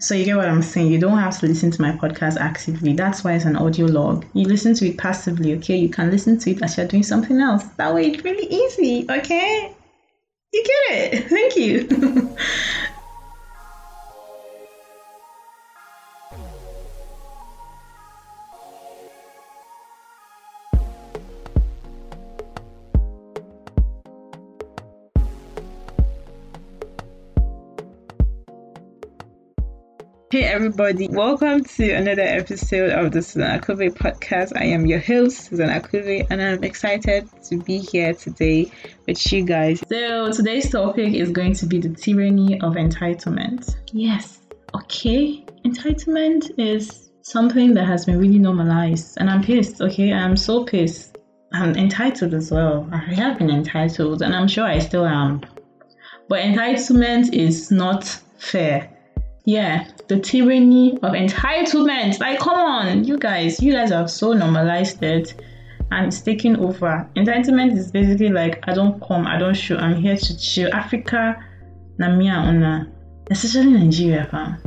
So you get what I'm saying? You don't have to listen to my podcast actively. That's why it's an audio log. You listen to it passively, okay? You can listen to it as you're doing something else. That way it's really easy, okay? You get it. Thank you. Hey everybody, welcome to another episode of the Suzanne Akuve podcast. I am your host, Suzanne Akuve, and I'm excited to be here today with you guys. So today's topic is going to be the tyranny of entitlement. Yes, okay. Entitlement is something that has been really normalized, and I'm pissed, okay? I'm so pissed. I'm entitled as well. I have been entitled, and I'm sure I still am. But entitlement is not fair yeah, the tyranny of entitlement. Like, come on, you guys, you guys have so normalized it and it's taking over. Entitlement is basically like, I don't come, I don't show, I'm here to chill. Africa, Namia, Ona, especially Nigeria, fam.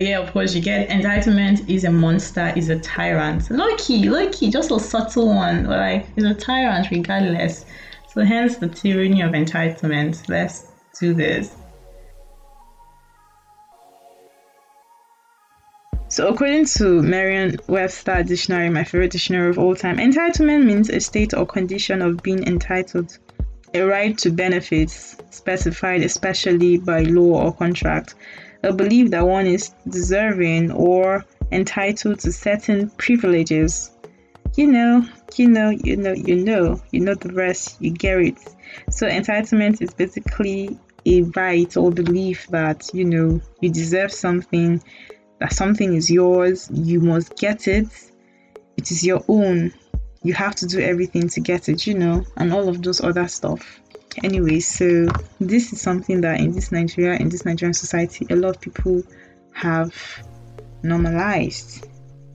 yeah, of course, you get entitlement is a monster, is a tyrant. Low key, just a subtle one, but like, is a tyrant regardless. So, hence the tyranny of entitlement. Let's do this. So, according to Merriam-Webster dictionary, my favorite dictionary of all time, entitlement means a state or condition of being entitled, a right to benefits specified especially by law or contract, a belief that one is deserving or entitled to certain privileges. You know, you know, you know, you know, you know the rest, you get it. So, entitlement is basically a right or belief that you know you deserve something that something is yours, you must get it, it is your own, you have to do everything to get it, you know, and all of those other stuff. Anyway, so this is something that in this Nigeria, in this Nigerian society, a lot of people have normalized.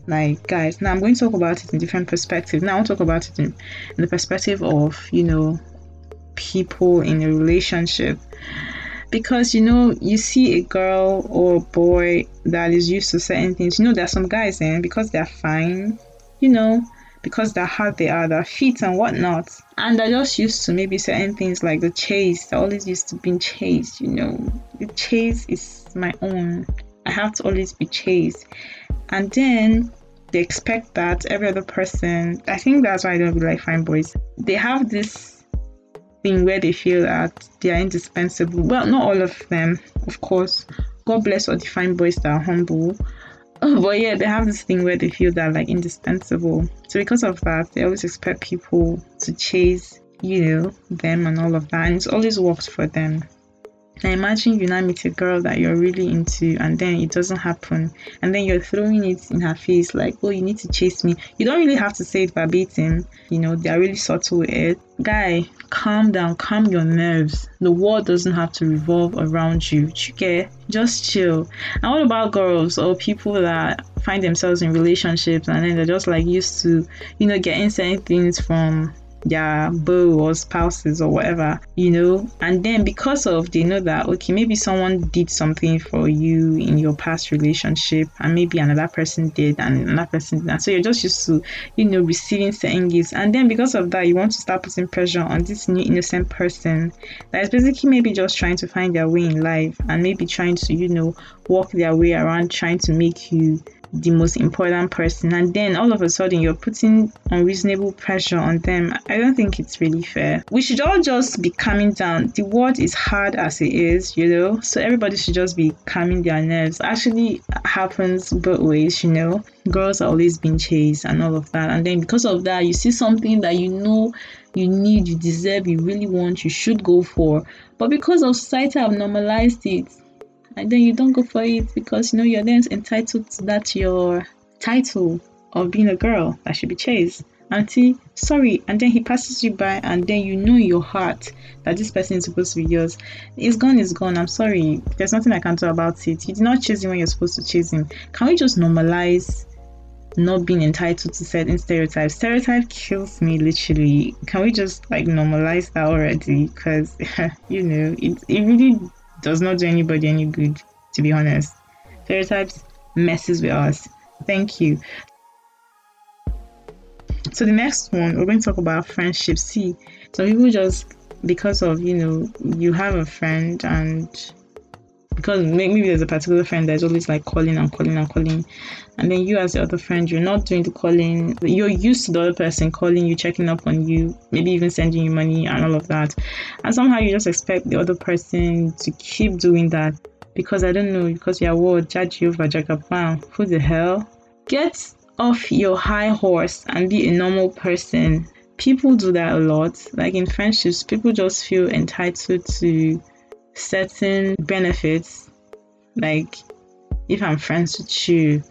Like, guys, now I'm going to talk about it in different perspectives. Now I'll talk about it in, in the perspective of, you know, people in a relationship because you know you see a girl or a boy that is used to certain things you know there's some guys in because they're fine you know because they're how they are their feet and whatnot. And they're just used to maybe certain things like the chase. They're always used to being chased you know. The chase is my own. I have to always be chased. And then they expect that every other person i think that's why i don't really like fine boys. They have this thing where they feel that they are indispensable. Well, not all of them, of course. God bless all the fine boys that are humble. but yeah, they have this thing where they feel that like indispensable. So because of that, they always expect people to chase, you know, them and all of that. And it's always worked for them. Now imagine you now meet a girl that you're really into and then it doesn't happen and then you're throwing it in her face like, oh, you need to chase me. You don't really have to say it verbatim. You know, they're really subtle with it. Guy, calm down, calm your nerves. The world doesn't have to revolve around you. Okay? Just chill. And what about girls or people that find themselves in relationships and then they're just like used to, you know, getting certain things from their beau or spouses or whatever, you know. And then because of they know that okay, maybe someone did something for you in your past relationship, and maybe another person did, and another person did. And so you're just used to, you know, receiving certain gifts. And then because of that, you want to start putting pressure on this new innocent person that is basically maybe just trying to find their way in life and maybe trying to, you know, walk their way around trying to make you the most important person and then all of a sudden you're putting unreasonable pressure on them. I don't think it's really fair. We should all just be calming down. The world is hard as it is you know? So everybody should just be calming their nerves. Actually happens both ways you know? Girls are always being chased and all of that. And then because of that you see something that you know you need you deserve you really want you should go for. But because of society have normalized it and then you don't go for it because you know you're then entitled to that your title of being a girl that should be chased. Auntie, sorry, and then he passes you by, and then you know in your heart that this person is supposed to be yours. It's gone, it's gone. I'm sorry. There's nothing I can do about it. You did not chase him when you're supposed to chase him. Can we just normalize not being entitled to certain stereotypes? Stereotype kills me literally. Can we just like normalize that already? Because you know, it, it really does not do anybody any good, to be honest. Stereotypes messes with us. Thank you. So the next one, we're going to talk about friendship. See, some people just because of you know you have a friend and because maybe there's a particular friend that's always like calling and calling and calling. And then you as the other friend you're not doing the calling. You're used to the other person calling you checking up on you maybe even sending you money and all of that. And somehow you just expect the other person to keep doing that. Because i don't know because you're what judge you for over jagaban who the hell? Get off your high horse and be a normal person. People do that a lot. Like in friendships people just feel entitled to certain benefits like if i'm friends with you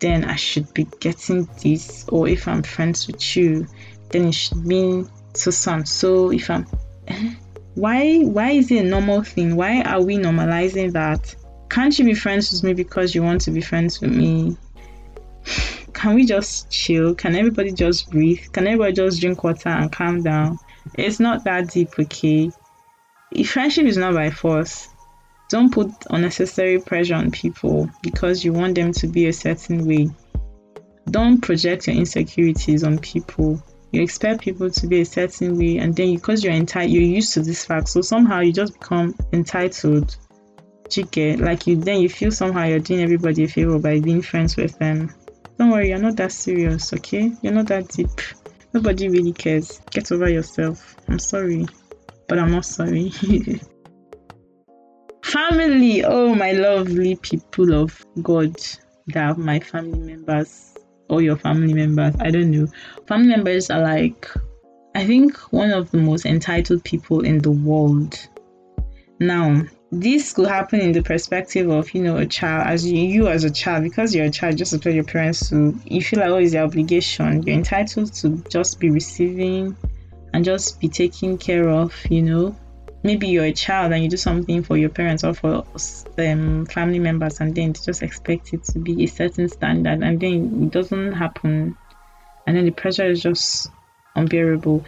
then i should be getting this or if i'm friends with you then it should mean so some so. If i'm why why is it a normal thing? Why are we normalizing that? Can't you be friends with me because you want to be friends with me? Can we just chill? Can everybody just breathe? Can everybody just drink water and calm down? It's not that deep okay friendship is not by force, don't put unnecessary pressure on people because you want them to be a certain way. Don't project your insecurities on people. You expect people to be a certain way, and then because you're entitled, you're used to this fact, so somehow you just become entitled. Chike, like you then you feel somehow you're doing everybody a favor by being friends with them. Don't worry, you're not that serious, okay? You're not that deep. Nobody really cares. Get over yourself. I'm sorry but I'm not sorry. family, oh my lovely people of God that my family members or your family members. I don't know. Family members are like I think one of the most entitled people in the world. Now, this could happen in the perspective of you know a child as you, you as a child because you're a child just to tell your parents to you feel like oh it's your obligation you're entitled to just be receiving and just be taken care of, you know. Maybe you're a child and you do something for your parents or for um, family members, and then just expect it to be a certain standard, and then it doesn't happen, and then the pressure is just unbearable.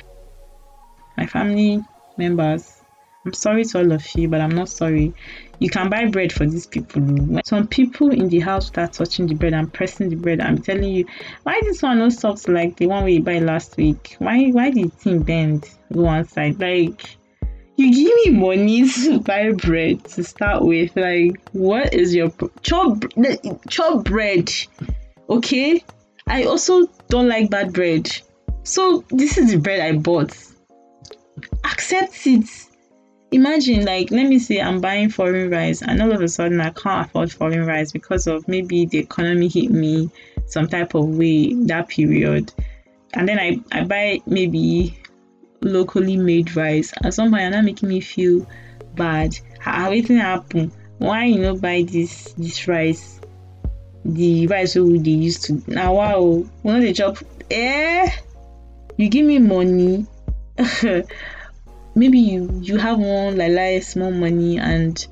My family members I'm sorry to all of you, but I'm not sorry. You can buy bread for these people. Some people in the house start touching the bread and pressing the bread. I'm telling you, why this one no soft like the one we buy last week? Why why did the thing bend go one side? Like you give me money to buy bread to start with. Like what is your chop chop bread? Okay, I also don't like bad bread. So this is the bread I bought. Accept it imagine like let me say i'm buying foreign rice and all of a sudden i can't afford foreign rice because of maybe the economy hit me some type of way that period. And then i, I buy maybe locally made rice and somehow you're not making me feel bad. How anything happen. Why you know buy this this rice? The rice we they used to now wow one of the job eh? You give me money maybe you you have one like, like small money and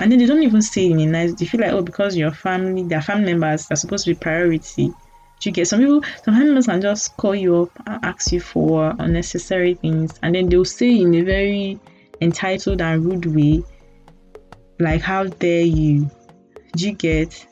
and then they don't even say in a nice they feel like oh because your family their family members are supposed to be priority. You get some people some family members can just call you up and ask you for unnecessary things and then they'll say in a very entitled and rude way like how dare you? Do you get?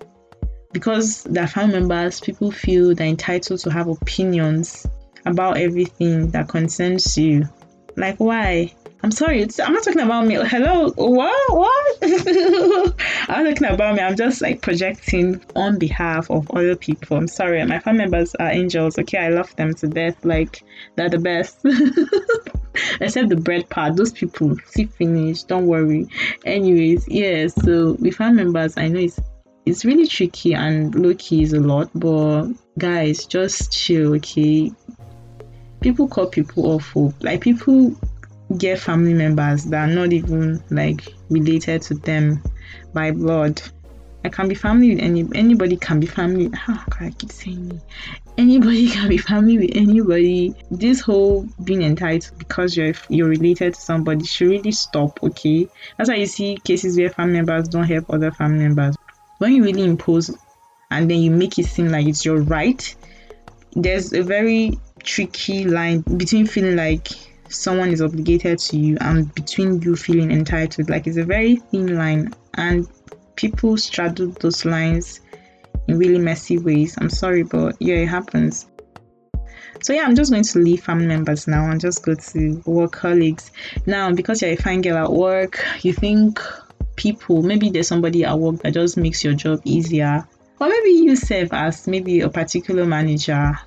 Because their family members people feel they're entitled to have opinions about everything that concerns you. Like, why? I'm sorry, I'm not talking about me. Hello, what? What? I'm talking about me. I'm just like projecting on behalf of other people. I'm sorry, my family members are angels. Okay, I love them to death. Like, they're the best. Except the bread part, those people see finish. Don't worry. Anyways, yeah. So with family members, I know it's it's really tricky and low key is a lot, but guys, just chill, okay? People call people awful. Like people get family members that are not even like related to them by blood. I can be family with any anybody can be family. Ah, How oh, I keep saying me? Anybody can be family with anybody. This whole being entitled because you're you're related to somebody should really stop. Okay, that's why you see cases where family members don't help other family members. When you really impose and then you make it seem like it's your right, there's a very tricky line between feeling like someone is obligated to you and between you feeling entitled. Like it's a very thin line, and people straddle those lines in really messy ways. I'm sorry, but yeah, it happens. So yeah, I'm just going to leave family members now and just go to work colleagues. Now, because you're a fine girl at work, you think people, maybe there's somebody at work that just makes your job easier. Or maybe you serve as maybe a particular manager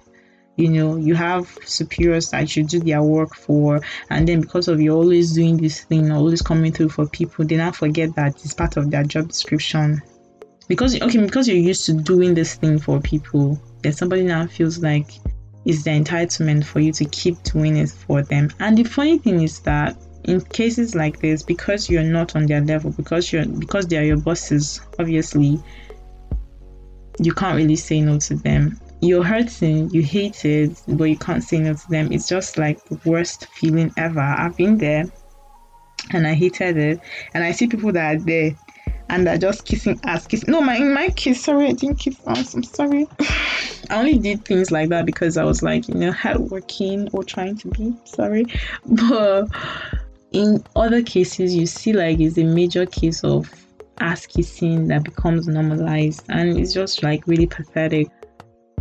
you know you have superiors that you do their work for and then because of you always doing this thing always coming through for people they now forget that it's part of their job description. Because okay because you're used to doing this thing for people then somebody now feels like it's the entitlement for you to keep doing it for them. And the funny thing is that in cases like this because you're not on their level because you're because they are your bosses obviously you can't really say no to them you're hurting, you hate it, but you can't say no to them. It's just like the worst feeling ever. I've been there and I hated it. And I see people that are there and they're just kissing ass, kissing. No, my my case, sorry, I didn't kiss ass. I'm sorry. I only did things like that because I was like, you know, hardworking or trying to be. Sorry, but in other cases, you see like it's a major case of ass kissing that becomes normalized, and it's just like really pathetic.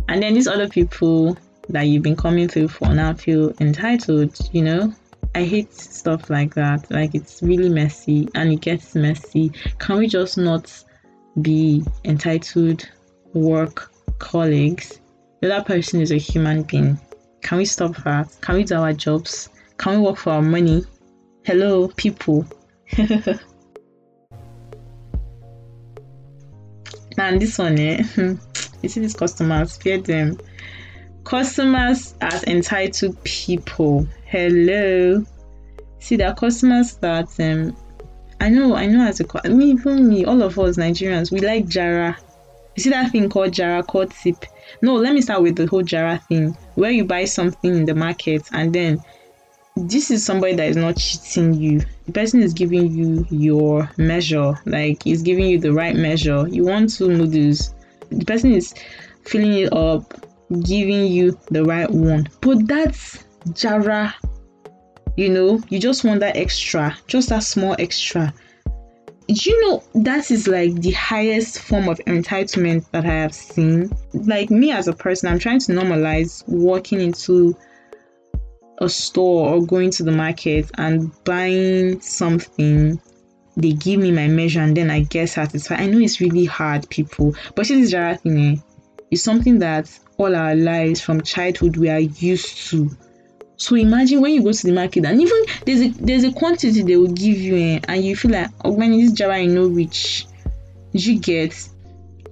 And then these other people that you've been coming through for now feel entitled, you know? I hate stuff like that. Like it's really messy and it gets messy. Can we just not be entitled work colleagues? The other person is a human being. Can we stop that? Can we do our jobs? Can we work for our money? Hello, people. and this one, eh? You see these customers, fear them. Customers as entitled people. Hello. See, there are customers that um I know, I know as a I mean, even me, all of us Nigerians, we like Jara. You see that thing called Jara called tip. No, let me start with the whole Jara thing, where you buy something in the market and then this is somebody that is not cheating you. The person is giving you your measure, like he's giving you the right measure. You want two noodles, the person is filling it up, giving you the right one. But that's Jara. You know, you just want that extra, just that small extra. You know, that is like the highest form of entitlement that I have seen. Like me as a person, I'm trying to normalize walking into a store or going to the market and buying something they give me my measure and then I get satisfied. I know it's really hard, people, but see, this Jara thing eh, is something that all our lives from childhood we are used to. So imagine when you go to the market and even there's a there's a quantity they will give you eh, and you feel like oh when this Jara I know which you get?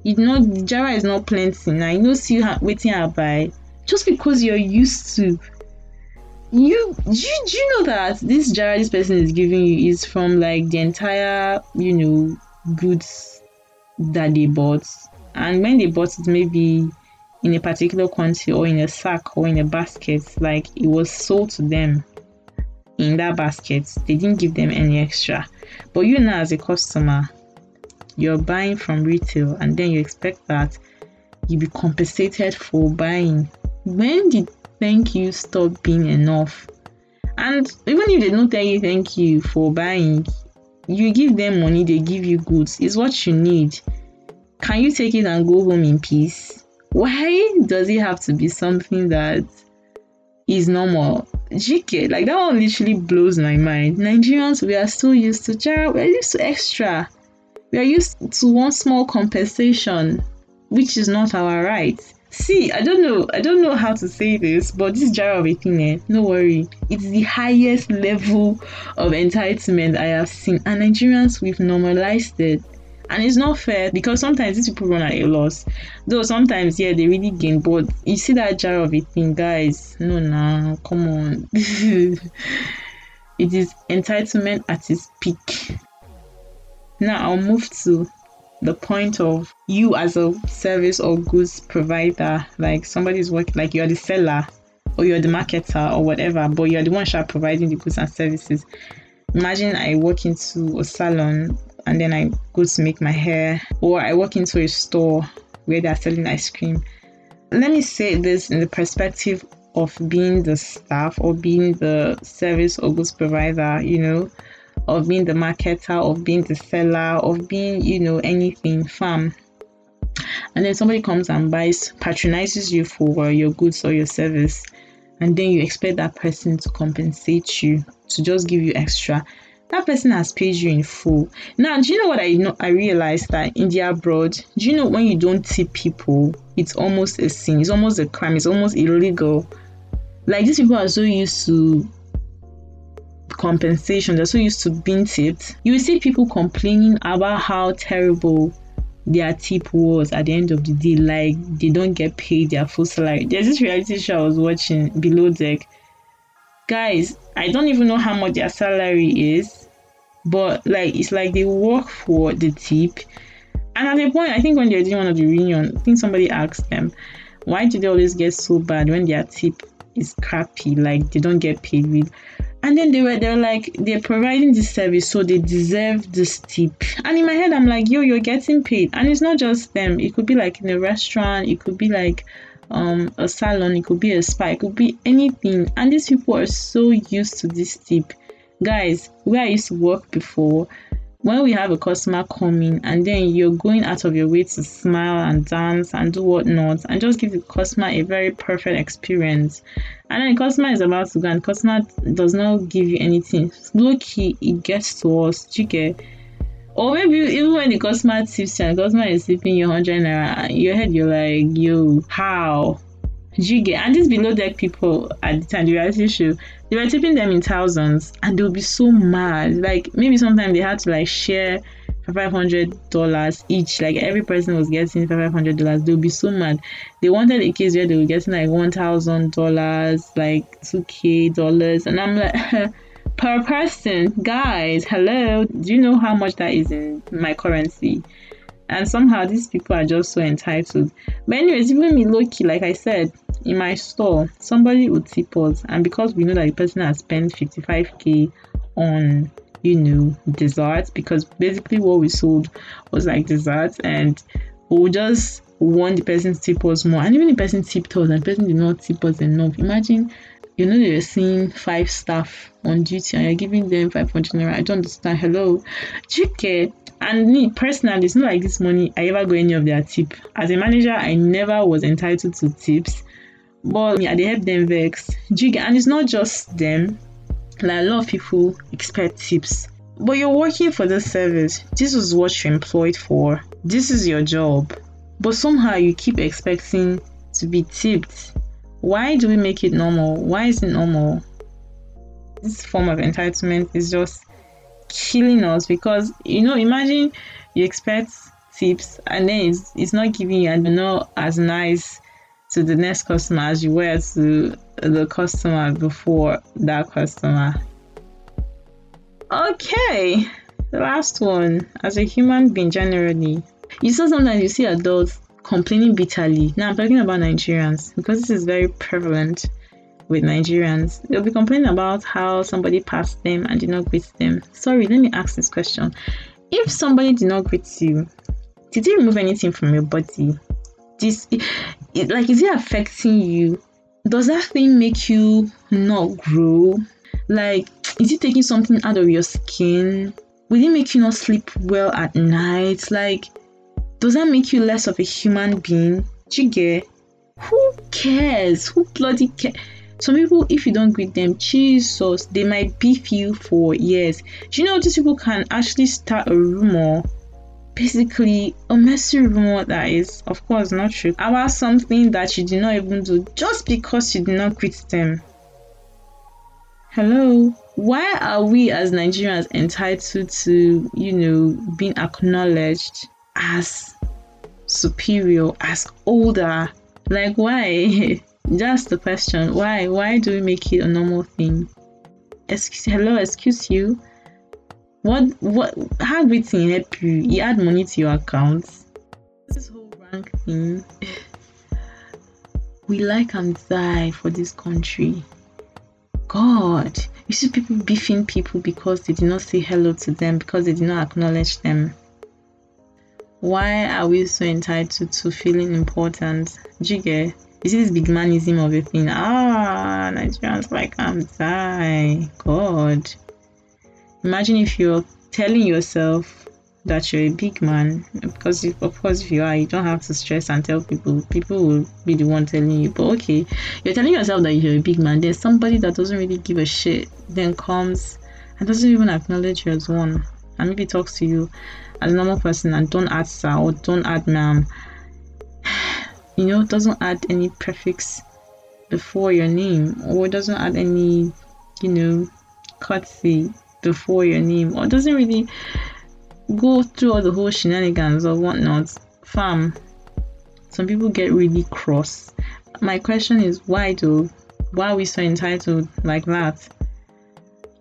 You know Jara is not plenty. Now you know see waiting I buy. Just because you're used to you do, you do you know that this jar this person is giving you is from like the entire you know goods that they bought? And when they bought it maybe in a particular quantity or in a sack or in a basket like it was sold to them in that basket. They didn't give them any extra. But you now as a customer you're buying from retail and then you expect that you be compensated for buying. When did thank you stop being enough. And even if they don't tell you thank you for buying, you give them money, they give you goods. It's what you need. Can you take it and go home in peace? Why does it have to be something that is normal? GK, like that one literally blows my mind. Nigerians, we are so used to Jara, we're used to extra. We are used to one small compensation, which is not our right. See, I don't know. I don't know how to say this, but this Jara of a thing, eh, no worry. It's the highest level of entitlement I have seen. And Nigerians, we've normalized it. And it's not fair because sometimes these people run at a loss. Though sometimes, yeah, they really gain. But you see that Jara of a thing, guys. No, nah, come on. it is entitlement at its peak. Now I'll move to the point of you as a service or goods provider, like somebody's working, like you're the seller or you're the marketer or whatever, but you're the one shop providing the goods and services. Imagine I walk into a salon and then I go to make my hair, or I walk into a store where they're selling ice cream. Let me say this in the perspective of being the staff or being the service or goods provider, you know, of being the marketer, of being the seller, of being, you know, anything, farm. And then somebody comes and buys, patronizes you for your goods or your service, and then you expect that person to compensate you, to just give you extra. That person has paid you in full. Now, do you know what I know? I realized that in the abroad, do you know when you don't tip people, it's almost a sin, it's almost a crime, it's almost illegal. Like these people are so used to compensation. They're so used to being tipped. You will see people complaining about how terrible their tip was at the end of the day. Like they don't get paid their full salary. There's this reality show I was watching, Below Deck. Guys, I don't even know how much their salary is, but like it's like they work for the tip. And at the point, I think when they're doing one of the reunion, I think somebody asked them, why do they always get so bad when their tip is crappy? Like they don't get paid with and then they were they were like they're providing this service so they deserve this tip and in my head i'm like yo you're getting paid. And it's not just them. It could be like in a restaurant. It could be like um a salon. It could be a spa. It could be anything. And these people are so used to this tip guys where i used to work before when we have a customer coming and then you're going out of your way to smile and dance and do whatnot and just give the customer a very perfect experience and then the customer is about to go and customer does not give you anything low key it gets to us get? Or maybe even when the customer tips you and the customer is tipping you 100 naira your head you're like yo how get and these below deck people at the time the reality show they were tipping them in thousands and they would be so mad. Like maybe sometimes they had to like share for five hundred dollars each. Like every person was getting five hundred dollars They would be so mad. They wanted a case where they were getting like one thousand dollars like two k dollars and i'm like per person guys hello do you know how much that is in my currency? And somehow these people are just so entitled. But anyways even me low-key like i said in my store somebody would tip us and because we know that the person has spent 55k on you know desserts because basically what we sold was like desserts and we just want the person to tip us more. And even the person tipped us and the person did not tip us enough. Imagine you know you're seeing five staff on duty and you're giving them 500 naira. I don't understand. Hello? Do and me personally it's not like this money i ever got any of their tip. As a manager i never was entitled to tips but yeah, they help them vex. And it's not just them. Like a lot of people expect tips. But you're working for this service. This is what you're employed for. This is your job. But somehow you keep expecting to be tipped. Why do we make it normal? Why is it normal? This form of entitlement is just killing us because you know, imagine you expect tips and then it's, it's not giving you and not as nice to the next customer as you were to the customer before that customer. Okay, the last one. As a human being, generally, you saw sometimes you see adults complaining bitterly. Now I'm talking about Nigerians because this is very prevalent with Nigerians. They'll be complaining about how somebody passed them and did not greet them. Sorry, let me ask this question. If somebody did not greet you, did they remove anything from your body? This it, like is it affecting you? Does that thing make you not grow? Like is it taking something out of your skin? Will it make you not sleep well at night? Like does that make you less of a human being? Do you get? Who cares? Who bloody cares some people if you don't greet them jesus they might beef you for years. Do you know these people can actually start a rumor basically a messy rumor that is of course not true. About something that you did not even do just because you did not greet them? Hello? Why are we as nigerians entitled to you know being acknowledged as superior as older? Like why? Just the question. Why? Why do we make it a normal thing? Excuse hello excuse you what what how greeting help you? You add money to your account. This whole rank thing. we like and die for this country. God, you see people beefing people because they did not say hello to them, because they did not acknowledge them. Why are we so entitled to feeling important? Jigger, you see this big manism of a thing. Ah, Nigerians like I'm die. God Imagine if you're telling yourself that you're a big man, because of course, if you are, you don't have to stress and tell people. People will be the one telling you. But okay, you're telling yourself that you're a big man. There's somebody that doesn't really give a shit, then comes and doesn't even acknowledge you as one, and maybe talks to you as a normal person and don't add sir or don't add ma'am. You know, doesn't add any prefix before your name or doesn't add any, you know, courtesy before your name or doesn't really go through all the whole shenanigans or whatnot. Fam, some people get really cross. My question is why though? Why are we so entitled like that?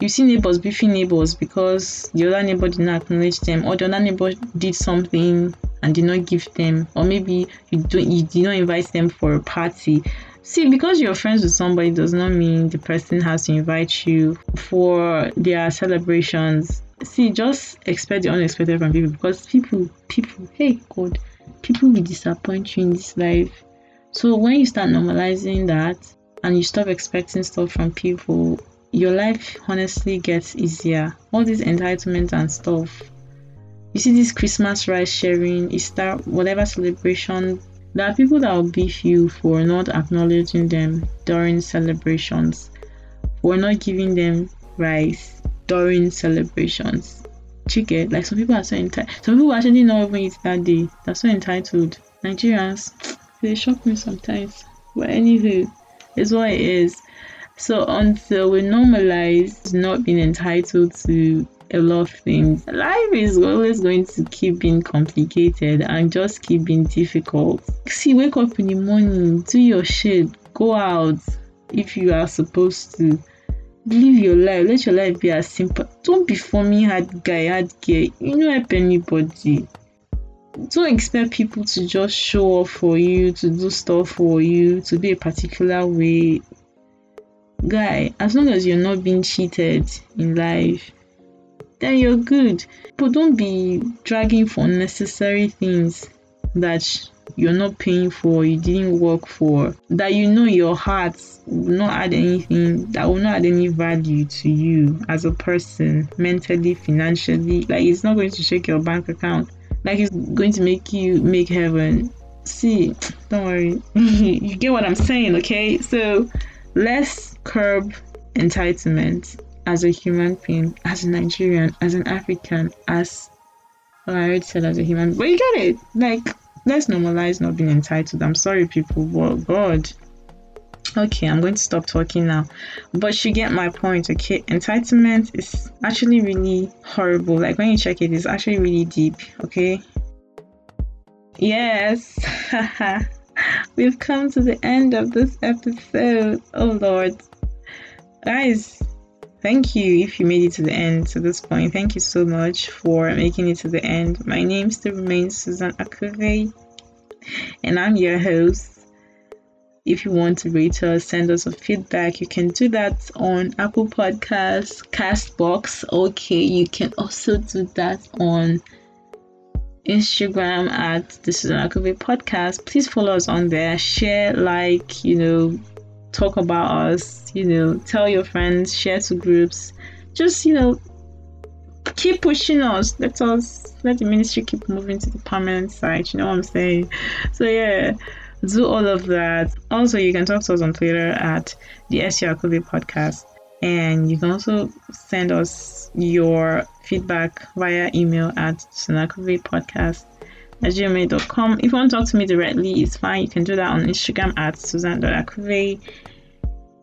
You see neighbors beefing neighbors because the other neighbor did not acknowledge them or the other neighbor did something and did not give them or maybe you don't you did not invite them for a party see because you're friends with somebody does not mean the person has to invite you for their celebrations. See just expect the unexpected from people because people people hey god people will disappoint you in this life. So when you start normalizing that and you stop expecting stuff from people your life honestly gets easier. All this entitlement and stuff. You see this Christmas rice sharing, Easter, whatever celebration. There are people that will beef you for not acknowledging them during celebrations, for not giving them rice during celebrations. Chicken, like some people are so entitled. Some people actually not even eat that day. They're so entitled. Nigerians, they shock me sometimes. But anywho, it's what it is. So until we normalize not being entitled to a lot of things. Life is always going to keep being complicated and just keep being difficult. See, wake up in the morning, do your shit, go out if you are supposed to. Live your life, let your life be as simple. Don't be forming hard guy, hard girl. You know help anybody. Don't expect people to just show up for you, to do stuff for you, to be a particular way. Guy, as long as you're not being cheated in life, then you're good. But don't be dragging for unnecessary things that you're not paying for, you didn't work for, that you know your heart will not add anything, that will not add any value to you as a person, mentally, financially. Like it's not going to shake your bank account. Like it's going to make you make heaven. See, don't worry. you get what I'm saying, okay? So let's curb entitlement as a human being, as a Nigerian, as an African, as I already said as a human, but you get it. Like, let's normalize not being entitled. I'm sorry, people, but God. Okay, I'm going to stop talking now. But you get my point, okay? Entitlement is actually really horrible. Like, when you check it, it's actually really deep, okay? Yes. We've come to the end of this episode. Oh, Lord. Guys, Thank you if you made it to the end to this point. Thank you so much for making it to the end. My name still remains Suzanne Akuve, and I'm your host. If you want to rate us, send us a feedback, you can do that on Apple Podcasts, Castbox. Okay, you can also do that on Instagram at the Suzanne Akuve Podcast. Please follow us on there, share, like, you know, talk about us, you know, tell your friends, share to groups. Just, you know, keep pushing us. Let us let the ministry keep moving to the permanent side. You know what I'm saying? So yeah, do all of that. Also, you can talk to us on Twitter at the SURKV podcast. And you can also send us your feedback via email at podcast at gmail.com. If you want to talk to me directly, it's fine. You can do that on Instagram at Suzanne.Akuve.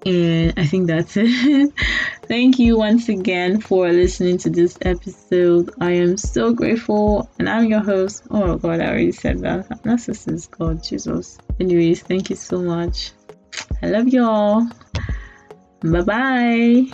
And I think that's it. Thank you once again for listening to this episode. I am so grateful, and I'm your host. Oh God, I already said that. Narcissist is God, Jesus. Anyways, thank you so much. I love y'all. Bye bye.